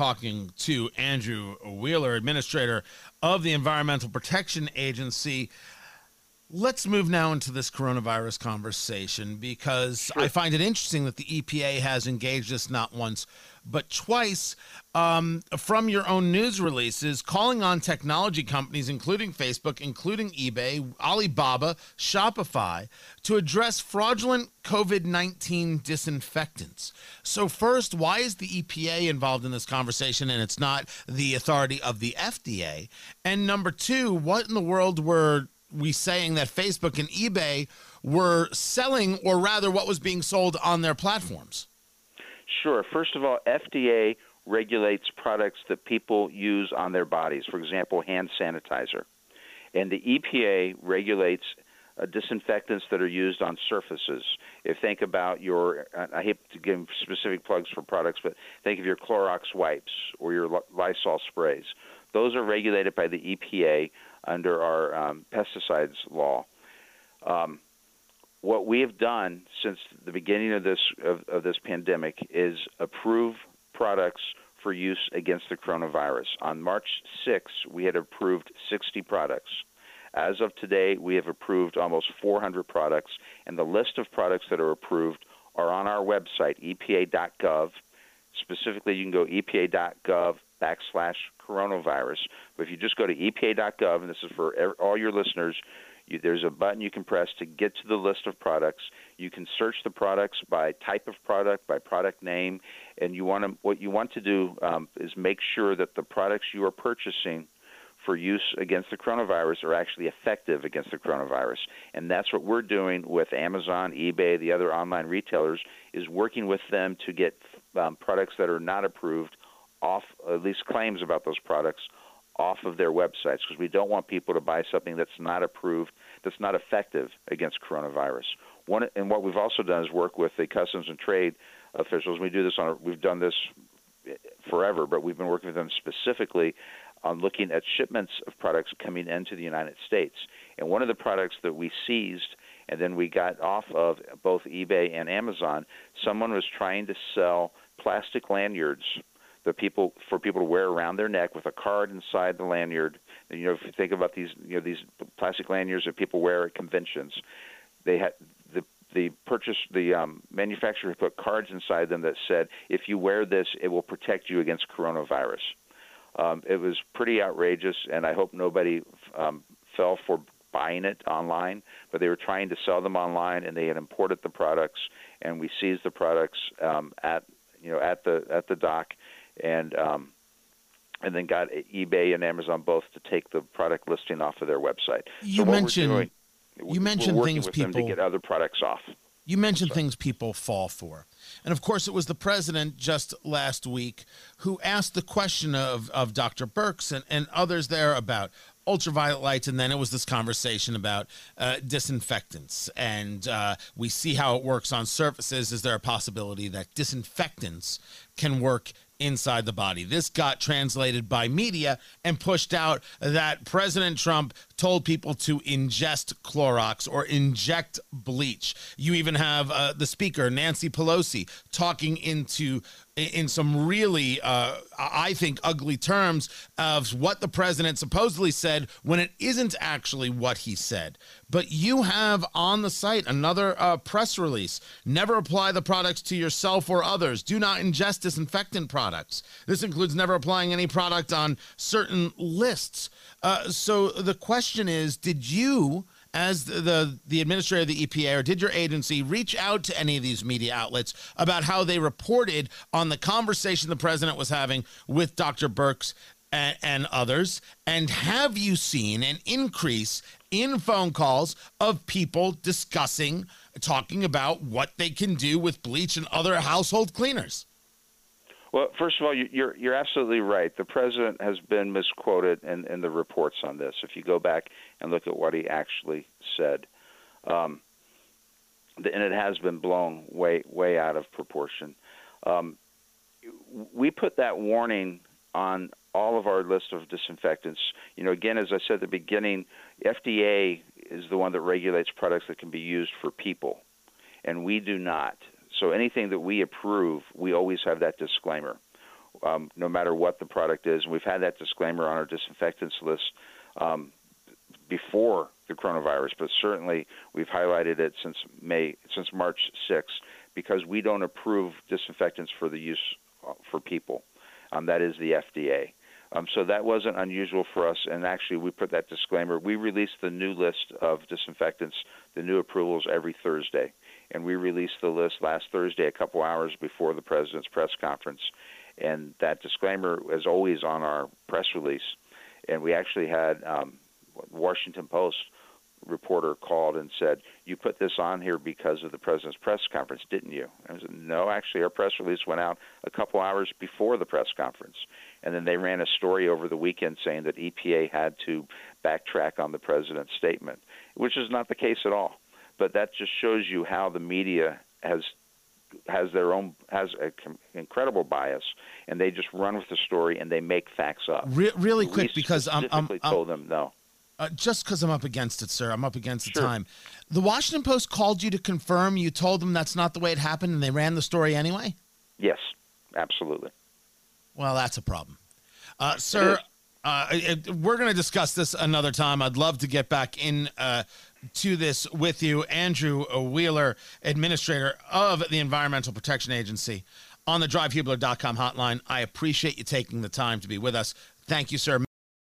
talking to Andrew Wheeler, administrator of the Environmental Protection Agency. Let's move now into this coronavirus conversation because sure. I find it interesting that the EPA has engaged us not once but twice um, from your own news releases, calling on technology companies, including Facebook, including eBay, Alibaba, Shopify, to address fraudulent COVID 19 disinfectants. So, first, why is the EPA involved in this conversation and it's not the authority of the FDA? And number two, what in the world were we saying that Facebook and eBay were selling, or rather, what was being sold on their platforms? Sure. First of all, FDA regulates products that people use on their bodies, for example, hand sanitizer. And the EPA regulates uh, disinfectants that are used on surfaces. If think about your, uh, I hate to give specific plugs for products, but think of your Clorox wipes or your Lysol sprays. Those are regulated by the EPA under our um, pesticides law. Um, what we have done since the beginning of this of, of this pandemic is approve products for use against the coronavirus. On March 6th, we had approved 60 products. As of today, we have approved almost 400 products, and the list of products that are approved are on our website, epa.gov. Specifically, you can go epa.gov backslash coronavirus. But if you just go to epa.gov, and this is for all your listeners, you, there's a button you can press to get to the list of products. You can search the products by type of product, by product name, and you want to what you want to do um, is make sure that the products you are purchasing for use against the coronavirus are actually effective against the coronavirus. And that's what we're doing with Amazon, eBay, the other online retailers, is working with them to get um, products that are not approved off, uh, at least claims about those products, off of their websites because we don't want people to buy something that's not approved, that's not effective against coronavirus. One, and what we've also done is work with the customs and trade officials. We do this on. We've done this eh, forever, but we've been working with them specifically on looking at shipments of products coming into the United States. And one of the products that we seized and then we got off of both eBay and Amazon, someone was trying to sell plastic lanyards the people for people to wear around their neck with a card inside the lanyard. And, you know, if you think about these, you know, these plastic lanyards that people wear at conventions, they had the the purchase the um, manufacturer put cards inside them that said, if you wear this, it will protect you against coronavirus. Um, it was pretty outrageous, and I hope nobody um, fell for buying it online. But they were trying to sell them online, and they had imported the products, and we seized the products um, at you know at the at the dock and um, and then got eBay and Amazon both to take the product listing off of their website. You so mentioned doing, you mentioned things people to get other products off. You mentioned things people fall for. And of course, it was the president just last week who asked the question of, of Dr. Birx and, and others there about ultraviolet lights, and then it was this conversation about uh, disinfectants. And uh, we see how it works on surfaces. Is there a possibility that disinfectants can work inside the body. This got translated by media and pushed out that President Trump told people to ingest Clorox or inject bleach. You even have uh, the speaker, Nancy Pelosi, talking into in some really, uh, I think, ugly terms of what the president supposedly said when it isn't actually what he said. But you have on the site another uh, press release. Never apply the products to yourself or others. Do not ingest disinfectant products. This includes never applying any product on certain lists. Uh, so the question is did you as the, the, the administrator of the EPA, or did your agency reach out to any of these media outlets about how they reported on the conversation the president was having with Dr. Birx and, and others? And have you seen an increase in phone calls of people discussing, talking about what they can do with bleach and other household cleaners? Well, first of all, you're you're absolutely right. The president has been misquoted in, in the reports on this. If you go back and look at what he actually said, um, and it has been blown way way out of proportion. Um, we put that warning on all of our list of disinfectants. You know, again, as I said at the beginning, FDA is the one that regulates products that can be used for people, and we do not. So anything that we approve, we always have that disclaimer. um, no matter what the product is. And we've had that disclaimer on our disinfectants list um, before the coronavirus, but certainly we've highlighted it since May, since March 6th, because we don't approve disinfectants for the use uh, for people. Um, that is the FDA. Um, so that wasn't unusual for us, and actually we put that disclaimer. We release the new list of disinfectants, the new approvals every Thursday, and we released the list last Thursday, a couple hours before the president's press conference, and that disclaimer is always on our press release. And we actually had um, Washington Post reporter called and said, "You put this on here because of the president's press conference, didn't you?" I said, "No, actually, our press release went out a couple hours before the press conference." And then they ran a story over the weekend saying that EPA had to backtrack on the president's statement, which is not the case at all. But that just shows you how the media has has their own has an incredible bias, and they just run with the story and they make facts up. Re- really quick, because I'm, I'm, I'm told them no. Uh, just because I'm up against it, sir. I'm up against the Sure. time. The Washington Post called you to confirm. You told them that's not the way it happened, and they ran the story anyway. Yes, absolutely. Well, that's a problem, uh, sir. Uh, it- we're going to discuss this another time. I'd love to get back in uh, to this with you, Andrew Wheeler, administrator of the Environmental Protection Agency, on the DriveHubler.com hotline. I appreciate you taking the time to be with us. Thank you, sir.